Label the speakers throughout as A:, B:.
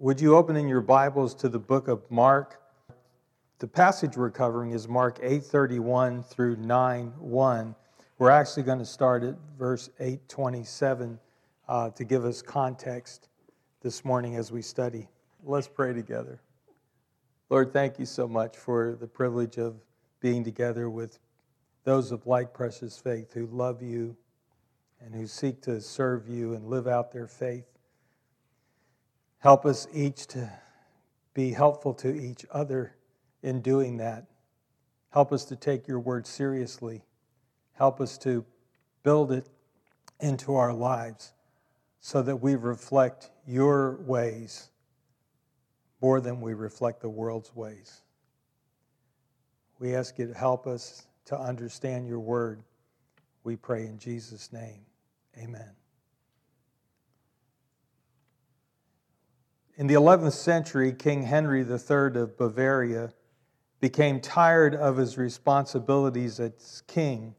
A: Would you open in your Bibles to the book of Mark? The passage we're covering is Mark 8:31 through 9:1. We're actually going to start at verse 827 uh, to give us context this morning as we study. Let's pray together. Lord, thank you so much for the privilege of being together with those of like precious faith who love you and who seek to serve you and live out their faith. Help us each to be helpful to each other in doing that. Help us to take your word seriously. Help us to build it into our lives so that we reflect your ways more than we reflect the world's ways. We ask you to help us to understand your word. We pray in Jesus' name. Amen. In the 11th century, King Henry III of Bavaria became tired of his responsibilities as king,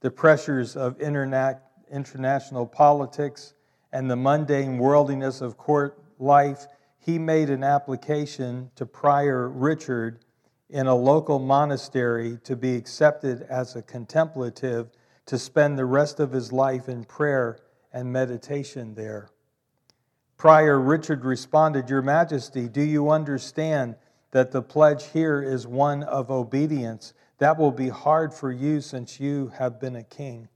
A: the pressures of interna- international politics, and the mundane worldliness of court life. He made an application to Prior Richard in a local monastery to be accepted as a contemplative to spend the rest of his life in prayer and meditation there. Prior Richard responded, Your Majesty, do you understand that the pledge here is one of obedience? That will be hard for you since you have been a king.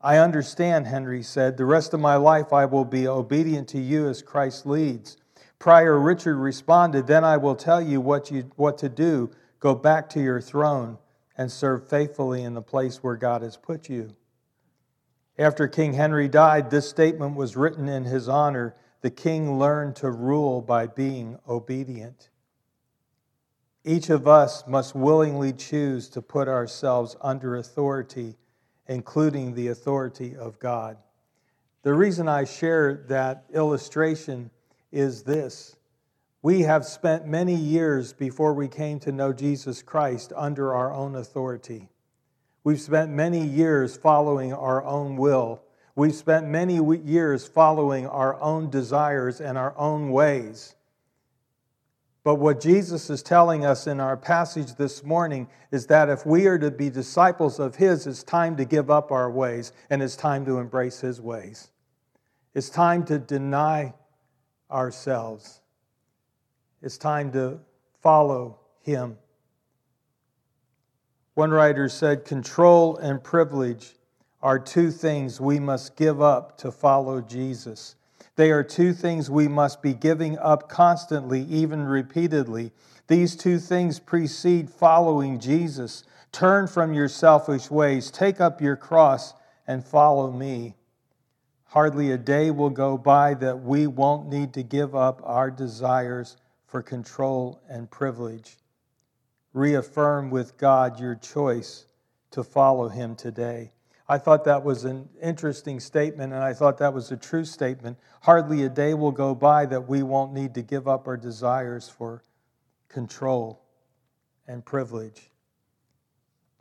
A: I understand, Henry said. The rest of my life I will be obedient to you as Christ leads. Prior Richard responded, Then I will tell you what, you what to do. Go back to your throne and serve faithfully in the place where God has put you. After King Henry died, this statement was written in his honor. The king learned to rule by being obedient. Each of us must willingly choose to put ourselves under authority, including the authority of God. The reason I share that illustration is this we have spent many years before we came to know Jesus Christ under our own authority. We've spent many years following our own will. We've spent many years following our own desires and our own ways. But what Jesus is telling us in our passage this morning is that if we are to be disciples of His, it's time to give up our ways and it's time to embrace His ways. It's time to deny ourselves. It's time to follow Him. One writer said, Control and privilege are two things we must give up to follow Jesus. They are two things we must be giving up constantly, even repeatedly. These two things precede following Jesus. Turn from your selfish ways, take up your cross, and follow me. Hardly a day will go by that we won't need to give up our desires for control and privilege reaffirm with God your choice to follow Him today. I thought that was an interesting statement, and I thought that was a true statement. Hardly a day will go by that we won't need to give up our desires for control and privilege.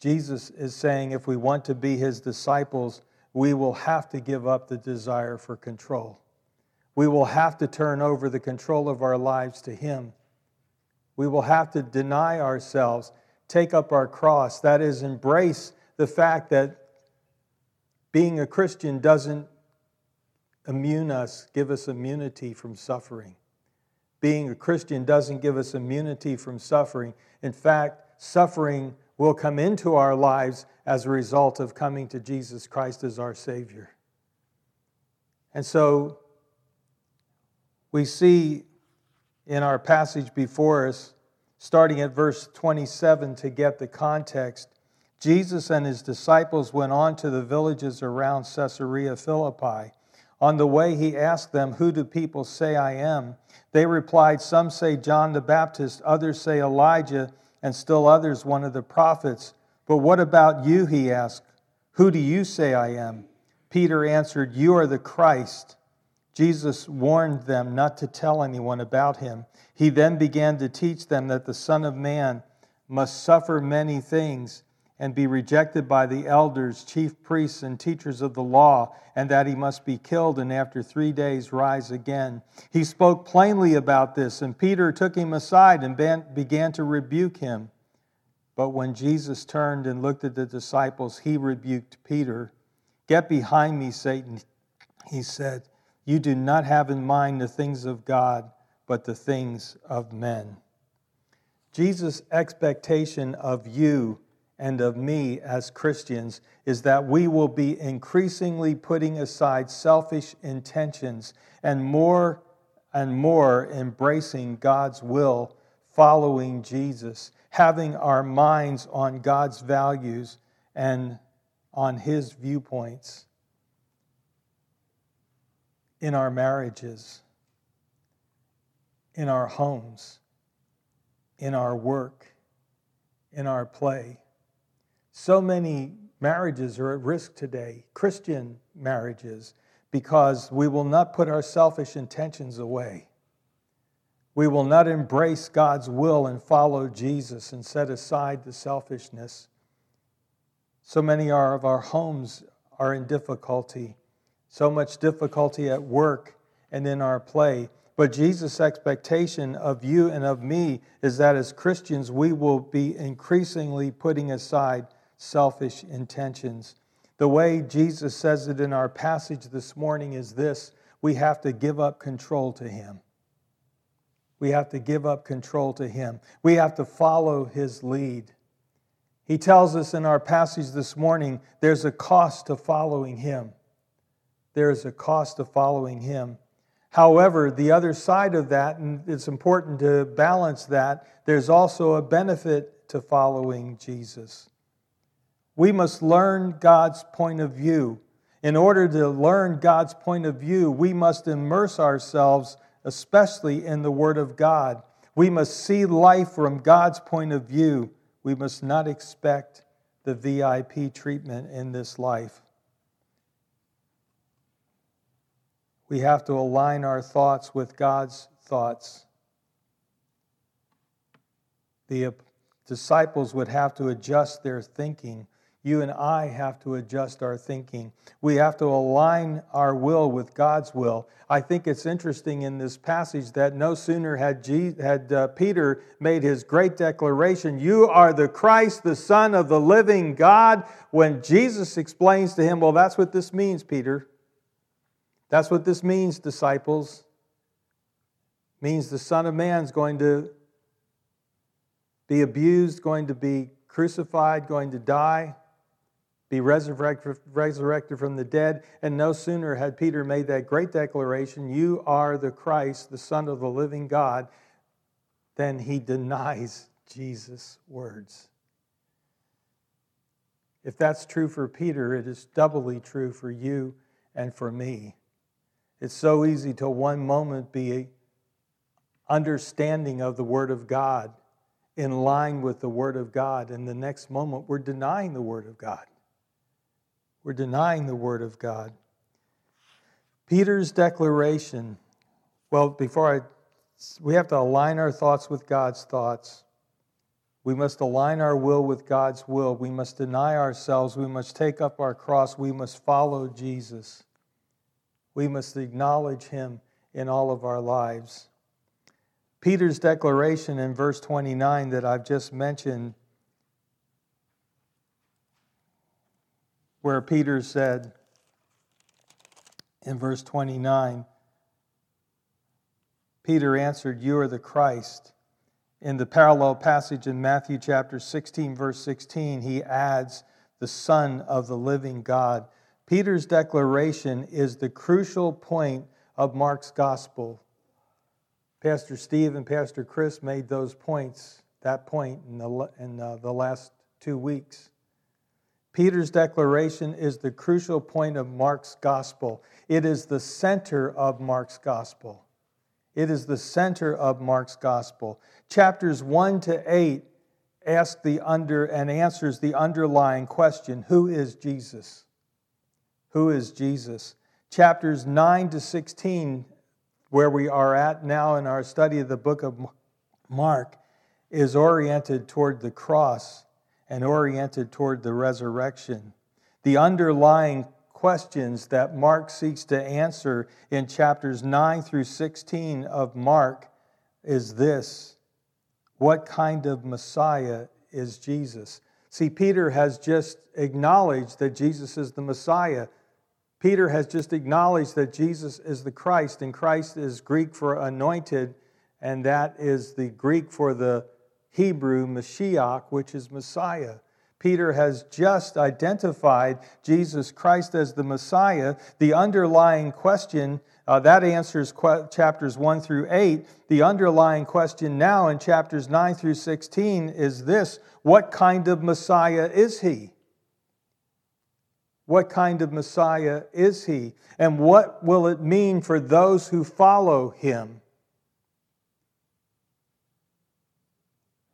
A: Jesus is saying if we want to be His disciples, we will have to give up the desire for control. We will have to turn over the control of our lives to Him we will have to deny ourselves, take up our cross. That is, embrace the fact that being a Christian doesn't immune us, give us immunity from suffering. Being a Christian doesn't give us immunity from suffering. In fact, suffering will come into our lives as a result of coming to Jesus Christ as our Savior. And so we see in our passage before us, starting at verse 27 to get the context. Jesus and his disciples went on to the villages around Caesarea Philippi. On the way, he asked them, Who do people say I am? They replied, Some say John the Baptist, others say Elijah, and still others one of the prophets. But what about you? He asked. Who do you say I am? Peter answered, You are the Christ. Jesus warned them not to tell anyone about him. He then began to teach them that the Son of Man must suffer many things and be rejected by the elders, chief priests, and teachers of the law, and that he must be killed and after three days rise again. He spoke plainly about this, and Peter took him aside and began to rebuke him. But when Jesus turned and looked at the disciples, he rebuked Peter. Get behind me, Satan, he said. You do not have in mind the things of God, but the things of men. Jesus' expectation of you and of me as Christians is that we will be increasingly putting aside selfish intentions and more and more embracing God's will, following Jesus, having our minds on God's values and on His viewpoints in our marriages, in our homes, in our work, in our play so many marriages are at risk today, Christian marriages, because we will not put our selfish intentions away. We will not embrace God's will and follow Jesus and set aside the selfishness. So many of our homes are in difficulty, so much difficulty at work and in our play. But Jesus' expectation of you and of me is that as Christians, we will be increasingly putting aside selfish intentions. The way Jesus says it in our passage this morning is this we have to give up control to Him. We have to give up control to Him. We have to follow His lead. He tells us in our passage this morning there's a cost to following Him. There is a cost to following Him. However, the other side of that, and it's important to balance that, there's also a benefit to following Jesus. We must learn God's point of view. In order to learn God's point of view, we must immerse ourselves, especially in the Word of God. We must see life from God's point of view. We must not expect the VIP treatment in this life. We have to align our thoughts with God's thoughts. The disciples would have to adjust their thinking you and I have to adjust our thinking. We have to align our will with God's will. I think it's interesting in this passage that no sooner had, Jesus, had uh, Peter made his great declaration, You are the Christ, the Son of the living God, when Jesus explains to him, Well, that's what this means, Peter. That's what this means, disciples. It means the Son of Man is going to be abused, going to be crucified, going to die be resurrected from the dead. And no sooner had Peter made that great declaration, You are the Christ, the Son of the living God, than he denies Jesus' words. If that's true for Peter, it is doubly true for you and for me. It's so easy to one moment be understanding of the Word of God, in line with the Word of God, and the next moment we're denying the Word of God. We're denying the Word of God. Peter's declaration, well, before I, we have to align our thoughts with God's thoughts. We must align our will with God's will. We must deny ourselves. We must take up our cross. We must follow Jesus. We must acknowledge Him in all of our lives. Peter's declaration in verse 29 that I've just mentioned where Peter said in verse 29 Peter answered, You are the Christ. In the parallel passage in Matthew chapter 16, verse 16, he adds, The Son of the living God. Peter's declaration is the crucial point of Mark's gospel. Pastor Steve and Pastor Chris made those points, that point, in the, in the last two weeks. Peter's declaration is the crucial point of Mark's gospel. It is the center of Mark's gospel. It is the center of Mark's gospel. Chapters 1 to 8 ask the under and answers the underlying question, who is Jesus? Who is Jesus? Chapters 9 to 16 where we are at now in our study of the book of Mark is oriented toward the cross and oriented toward the resurrection. The underlying questions that Mark seeks to answer in chapters 9 through 16 of Mark is this What kind of Messiah is Jesus? See, Peter has just acknowledged that Jesus is the Messiah. Peter has just acknowledged that Jesus is the Christ, and Christ is Greek for anointed, and that is the Greek for the Hebrew Mashiach, which is Messiah. Peter has just identified Jesus Christ as the Messiah. The underlying question, uh, that answers qu- chapters 1 through 8. The underlying question now in chapters 9 through 16 is this What kind of Messiah is he? What kind of Messiah is he? And what will it mean for those who follow him?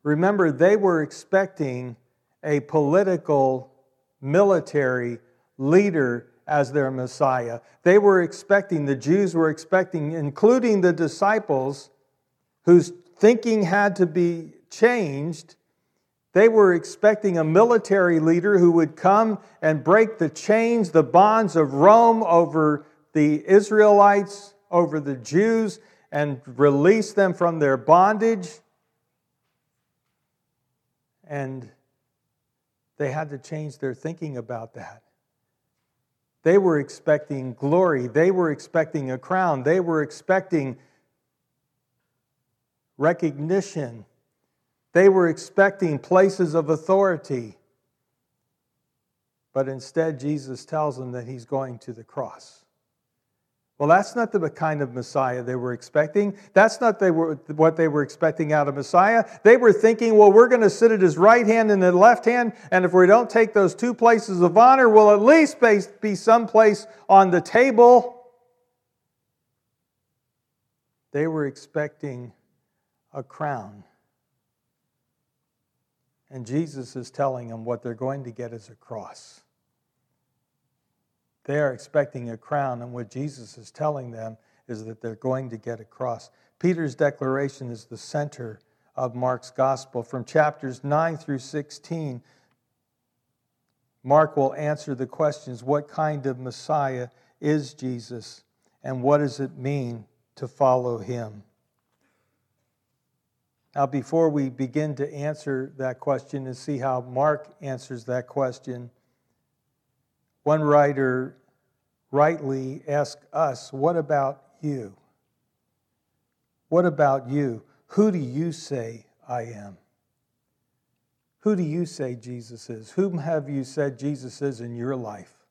A: Remember, they were expecting a political, military leader as their Messiah. They were expecting, the Jews were expecting, including the disciples whose thinking had to be changed. They were expecting a military leader who would come and break the chains, the bonds of Rome over the Israelites, over the Jews, and release them from their bondage. And they had to change their thinking about that. They were expecting glory. They were expecting a crown. They were expecting recognition. They were expecting places of authority. But instead, Jesus tells them that he's going to the cross. Well, that's not the kind of Messiah they were expecting. That's not they were, what they were expecting out of Messiah. They were thinking, well, we're going to sit at his right hand and the left hand, and if we don't take those two places of honor, we'll at least be someplace on the table. They were expecting a crown. And Jesus is telling them what they're going to get is a cross. They are expecting a crown, and what Jesus is telling them is that they're going to get a cross. Peter's declaration is the center of Mark's gospel. From chapters 9 through 16, Mark will answer the questions what kind of Messiah is Jesus, and what does it mean to follow him? Now, before we begin to answer that question and see how Mark answers that question, one writer rightly asked us, What about you? What about you? Who do you say I am? Who do you say Jesus is? Whom have you said Jesus is in your life?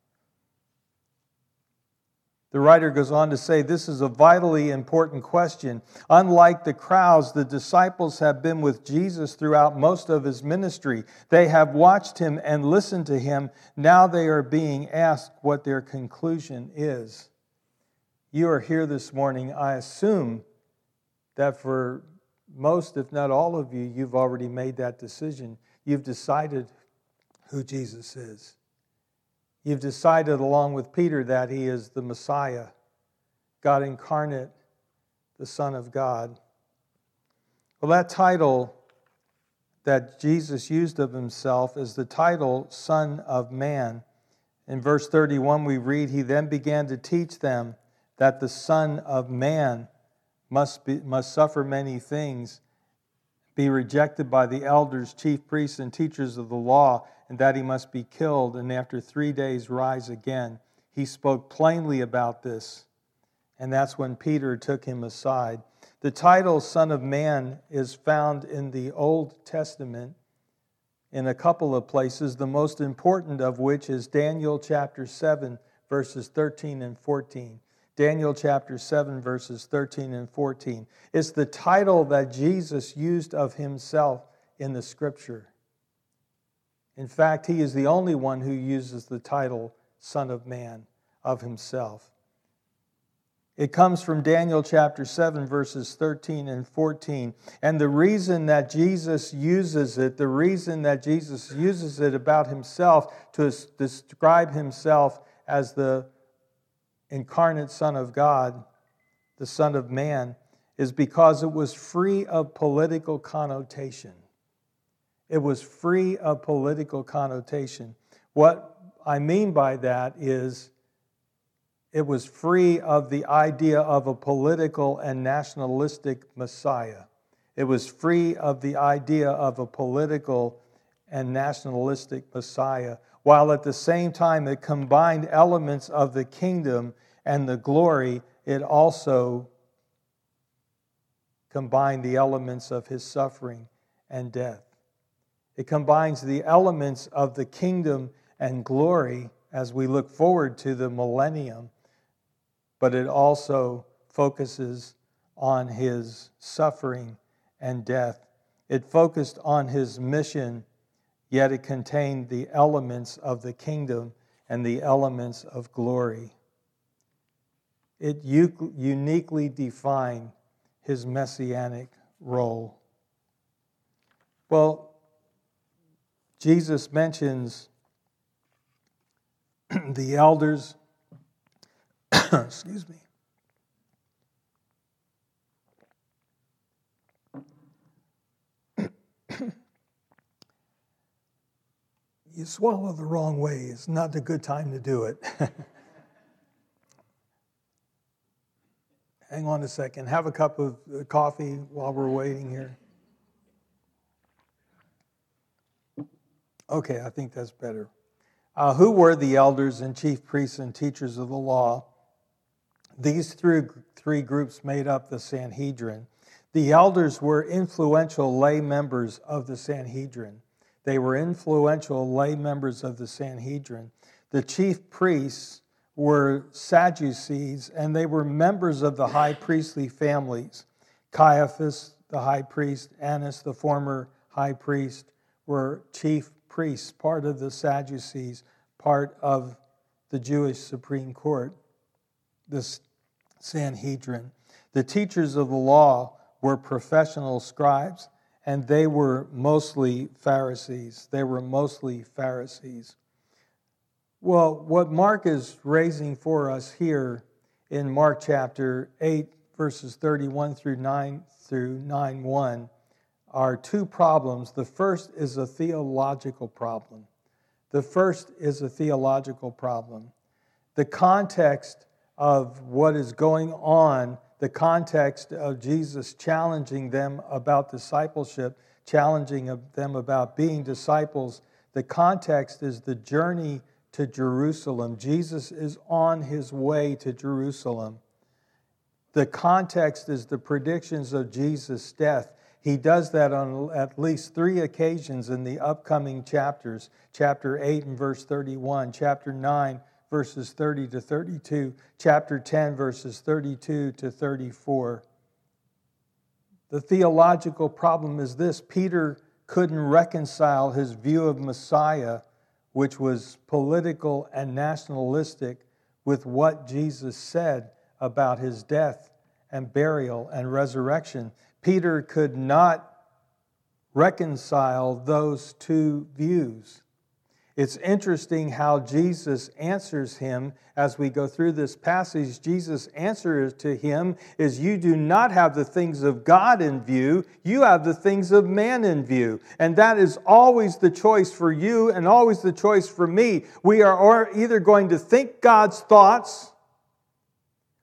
A: The writer goes on to say this is a vitally important question. Unlike the crowds, the disciples have been with Jesus throughout most of his ministry. They have watched him and listened to him. Now they are being asked what their conclusion is. You are here this morning. I assume that for most, if not all of you, you've already made that decision. You've decided who Jesus is. You've decided, along with Peter, that he is the Messiah, God incarnate, the Son of God. Well, that title that Jesus used of himself is the title Son of Man. In verse 31, we read, He then began to teach them that the Son of Man must, be, must suffer many things, be rejected by the elders, chief priests, and teachers of the law and that he must be killed and after three days rise again. He spoke plainly about this, and that's when Peter took him aside. The title Son of Man is found in the Old Testament in a couple of places, the most important of which is Daniel chapter 7, verses 13 and 14. Daniel chapter 7, verses 13 and 14. It's the title that Jesus used of himself in the scripture. In fact, he is the only one who uses the title Son of Man of himself. It comes from Daniel chapter 7, verses 13 and 14. And the reason that Jesus uses it, the reason that Jesus uses it about himself to describe himself as the incarnate Son of God, the Son of Man, is because it was free of political connotation. it was free of political connotation. What I mean by that is it was free of the idea of a political and nationalistic Messiah. It was free of the idea of a political and nationalistic Messiah, while at the same time it combined elements of the kingdom and the glory, it also combined the elements of his suffering and death. It combines the elements of the kingdom and glory as we look forward to the millennium but it also focuses on his suffering and death. It focused on his mission, yet it contained the elements of the kingdom and the elements of glory. It uniquely defined his messianic role. Well, Jesus mentions the elders Excuse me. You swallow the wrong way. It's not a good time to do it. Hang on a second. Have a cup of uh, coffee while we're waiting here. Okay, I think that's better. Uh, who were the elders and chief priests and teachers of the law? These three, three groups made up the Sanhedrin. The elders were influential lay members of the Sanhedrin. They were influential lay members of the Sanhedrin. The chief priests were Sadducees, and they were members of the high priestly families. Caiaphas, the high priest, Annas, the former high priest, were chief priests, part of the Sadducees, part of the Jewish Supreme Court the Sanhedrin. The teachers of the law were professional scribes, and they were mostly Pharisees. They were mostly Pharisees. Well, what Mark is raising for us here in Mark chapter 8, verses 31 through 9 through 9 1 are two problems. The first is a theological problem. The first is a theological problem. The context of what is going on, the context of Jesus challenging them about discipleship, challenging them about being disciples, the context is the journey to Jerusalem. Jesus is on his way to Jerusalem. The context is the predictions of Jesus' death. He does that on at least three occasions in the upcoming chapters chapter 8 and verse 31, chapter 9 verses 30 to 32, chapter 10, verses 32 to 34. The theological problem is this Peter couldn't reconcile his view of Messiah, which was political and nationalistic, with what Jesus said about his death and burial and resurrection. Peter could not reconcile those two views. It's interesting how Jesus answers him as we go through this passage. Jesus' answer to him is You do not have the things of God in view, you have the things of man in view. And that is always the choice for you and always the choice for me. We are either going to think God's thoughts.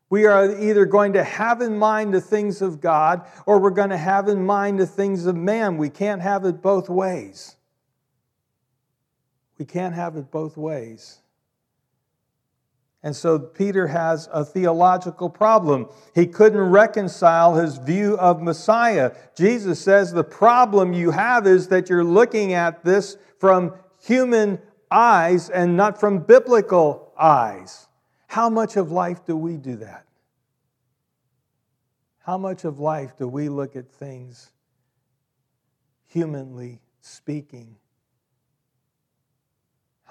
A: We are either going to have in mind the things of God or we're going to have in mind the things of man. We can't have it both ways. We can't have it both ways. And so Peter has a theological problem. He couldn't reconcile his view of Messiah. Jesus says the problem you have is that you're looking at this from human eyes and not from biblical eyes. How much of life do we do that? How much of life do we look at things, humanly speaking,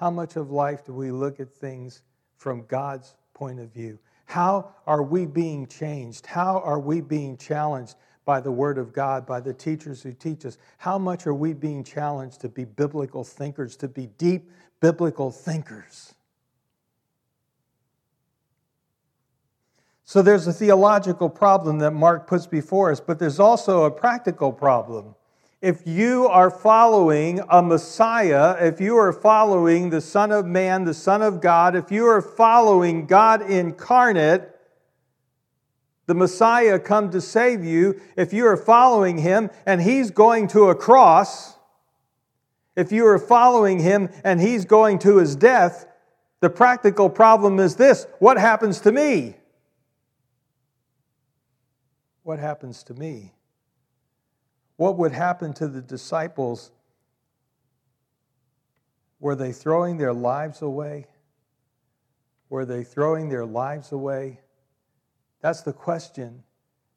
A: how much of life do we look at things from God's point of view? How are we being changed? How are we being challenged by the Word of God, by the teachers who teach us? How much are we being challenged to be biblical thinkers, to be deep biblical thinkers? So there's a theological problem that Mark puts before us, but there's also a practical problem. If you are following a Messiah, if you are following the Son of Man, the Son of God, if you are following God incarnate, the Messiah come to save you, if you are following him and he's going to a cross, if you are following him and he's going to his death, the practical problem is this what happens to me? What happens to me? What would happen to the disciples? Were they throwing their lives away? Were they throwing their lives away? That's the question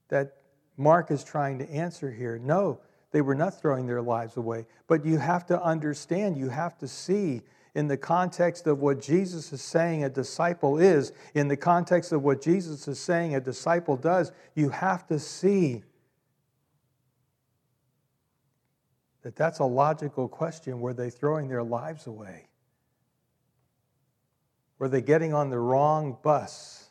A: that Mark is trying to answer here. No, they were not throwing their lives away. But you have to understand, you have to see in the context of what Jesus is saying a disciple is, in the context of what Jesus is saying a disciple does, you have to see that that's a logical question. Were they throwing their lives away? Were they getting on the wrong bus?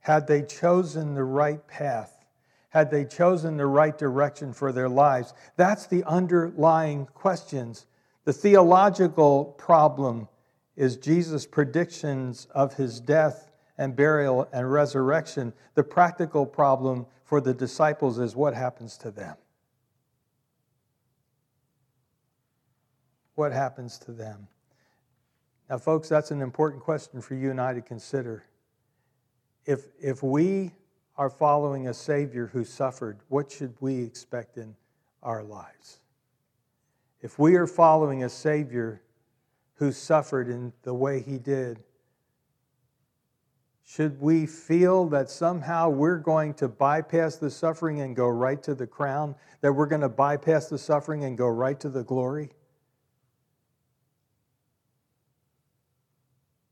A: Had they chosen the right path? Had they chosen the right direction for their lives? That's the underlying questions. The theological problem is Jesus' predictions of his death and burial and resurrection. The practical problem for the disciples is what happens to them. What happens to them? Now, folks, that's an important question for you and I to consider. If, if we are following a Savior who suffered, what should we expect in our lives? If we are following a Savior who suffered in the way he did, should we feel that somehow we're going to bypass the suffering and go right to the crown? That we're going to bypass the suffering and go right to the glory?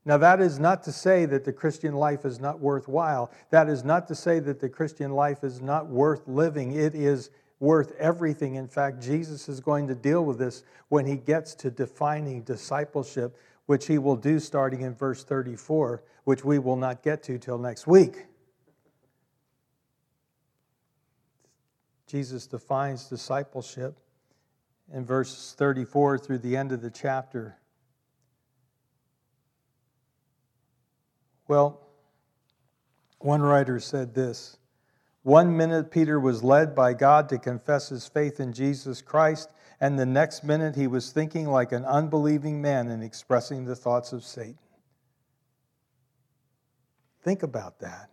A: Now, that is not to say that the Christian life is not worthwhile. That is not to say that the Christian life is not worth living. It is worth everything. In fact, Jesus is going to deal with this when he gets to defining discipleship, which he will do starting in verse 34, which we will not get to till next week. Jesus defines discipleship in verses 34 through the end of the chapter. Well, one writer said this One minute Peter was led by God to confess his faith in Jesus Christ, and the next minute he was thinking like an unbelieving man and expressing the thoughts of Satan. Think about that.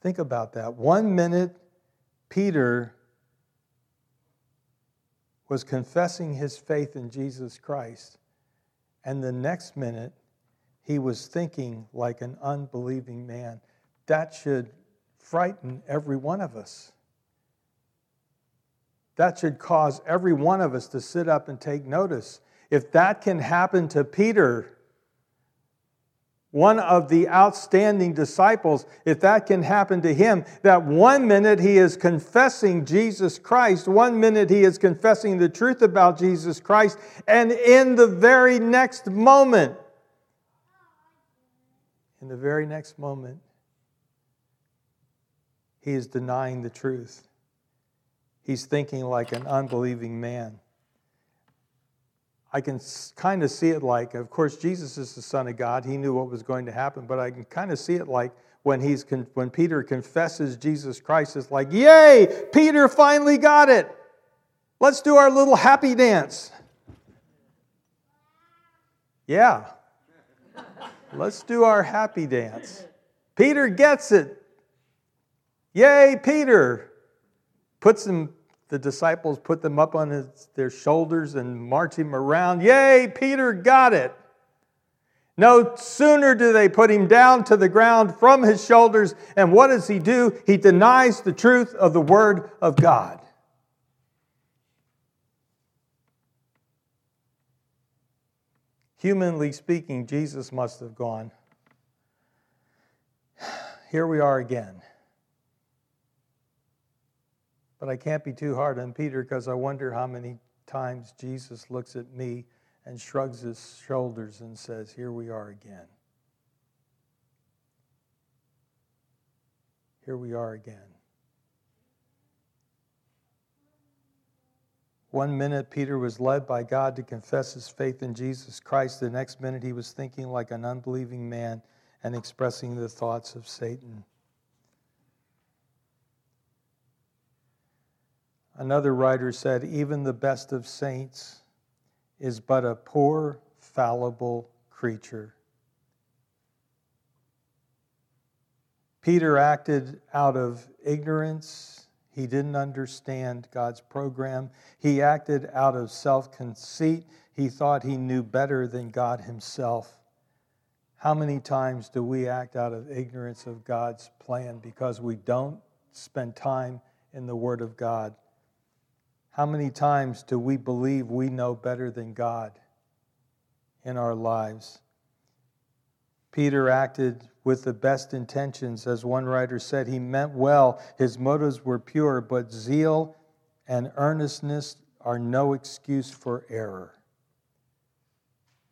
A: Think about that. One minute, Peter was confessing his faith in Jesus Christ, and the next minute, he was thinking like an unbelieving man. That should frighten every one of us. That should cause every one of us to sit up and take notice. If that can happen to Peter, one of the outstanding disciples, if that can happen to him, that one minute he is confessing Jesus Christ, one minute he is confessing the truth about Jesus Christ, and in the very next moment, in the very next moment, he is denying the truth. He's thinking like an unbelieving man. I can kind of see it like, of course, Jesus is the Son of God. He knew what was going to happen, but I can kind of see it like when, he's, when Peter confesses Jesus Christ, it's like, yay, Peter finally got it. Let's do our little happy dance. Yeah, Let's do our happy dance. Peter gets it. Yay, Peter. Puts them, the disciples put them up on his, their shoulders and march him around. Yay, Peter got it. No sooner do they put him down to the ground from his shoulders, and what does he do? He denies the truth of the Word of God. Humanly speaking, Jesus must have gone, Here we are again. But I can't be too hard on Peter because I wonder how many times Jesus looks at me and shrugs his shoulders and says, Here we are again. here we are again. One minute, Peter was led by God to confess his faith in Jesus Christ. The next minute, he was thinking like an unbelieving man and expressing the thoughts of Satan. Another writer said, Even the best of saints is but a poor, fallible creature. Peter acted out of ignorance. He didn't understand God's program. He acted out of self conceit. He thought he knew better than God Himself. How many times do we act out of ignorance of God's plan because we don't spend time in the Word of God? How many times do we believe we know better than God in our lives? Peter acted with the best intentions. As one writer said, he meant well, his motives were pure, but zeal and earnestness are no excuse for error.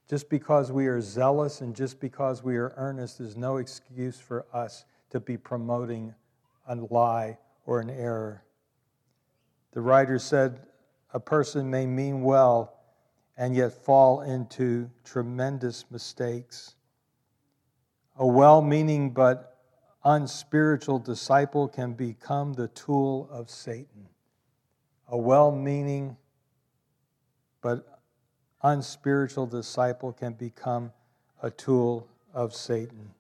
A: Just because we are zealous and just because we are earnest is no excuse for us to be promoting a lie or an error. The writer said, A person may mean well and yet fall into tremendous mistakes. A well meaning but unspiritual disciple can become the tool of Satan. A well meaning but unspiritual disciple can become a tool of Satan.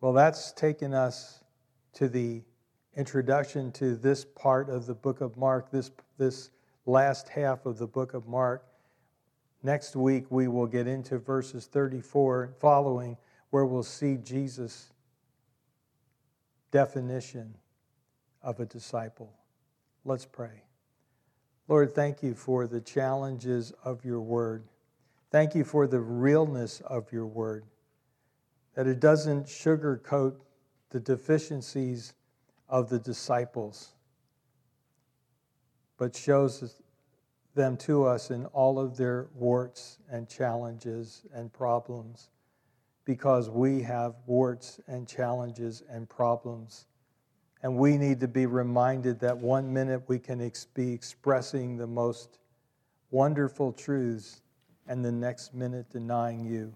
A: Well, that's taken us to the introduction to this part of the book of Mark, this, this last half of the book of Mark. Next week, we will get into verses 34 and following, where we'll see Jesus' definition of a disciple. Let's pray. Lord, thank you for the challenges of your word. Thank you for the realness of your word, that it doesn't sugarcoat the deficiencies of the disciples, but shows them to us in all of their warts and challenges and problems because we have warts and challenges and problems. And we need to be reminded that one minute we can ex- be expressing the most wonderful truths, and the next minute denying you.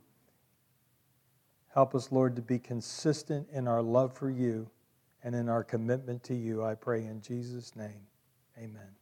A: Help us, Lord, to be consistent in our love for you and in our commitment to you. I pray in Jesus' name. Amen.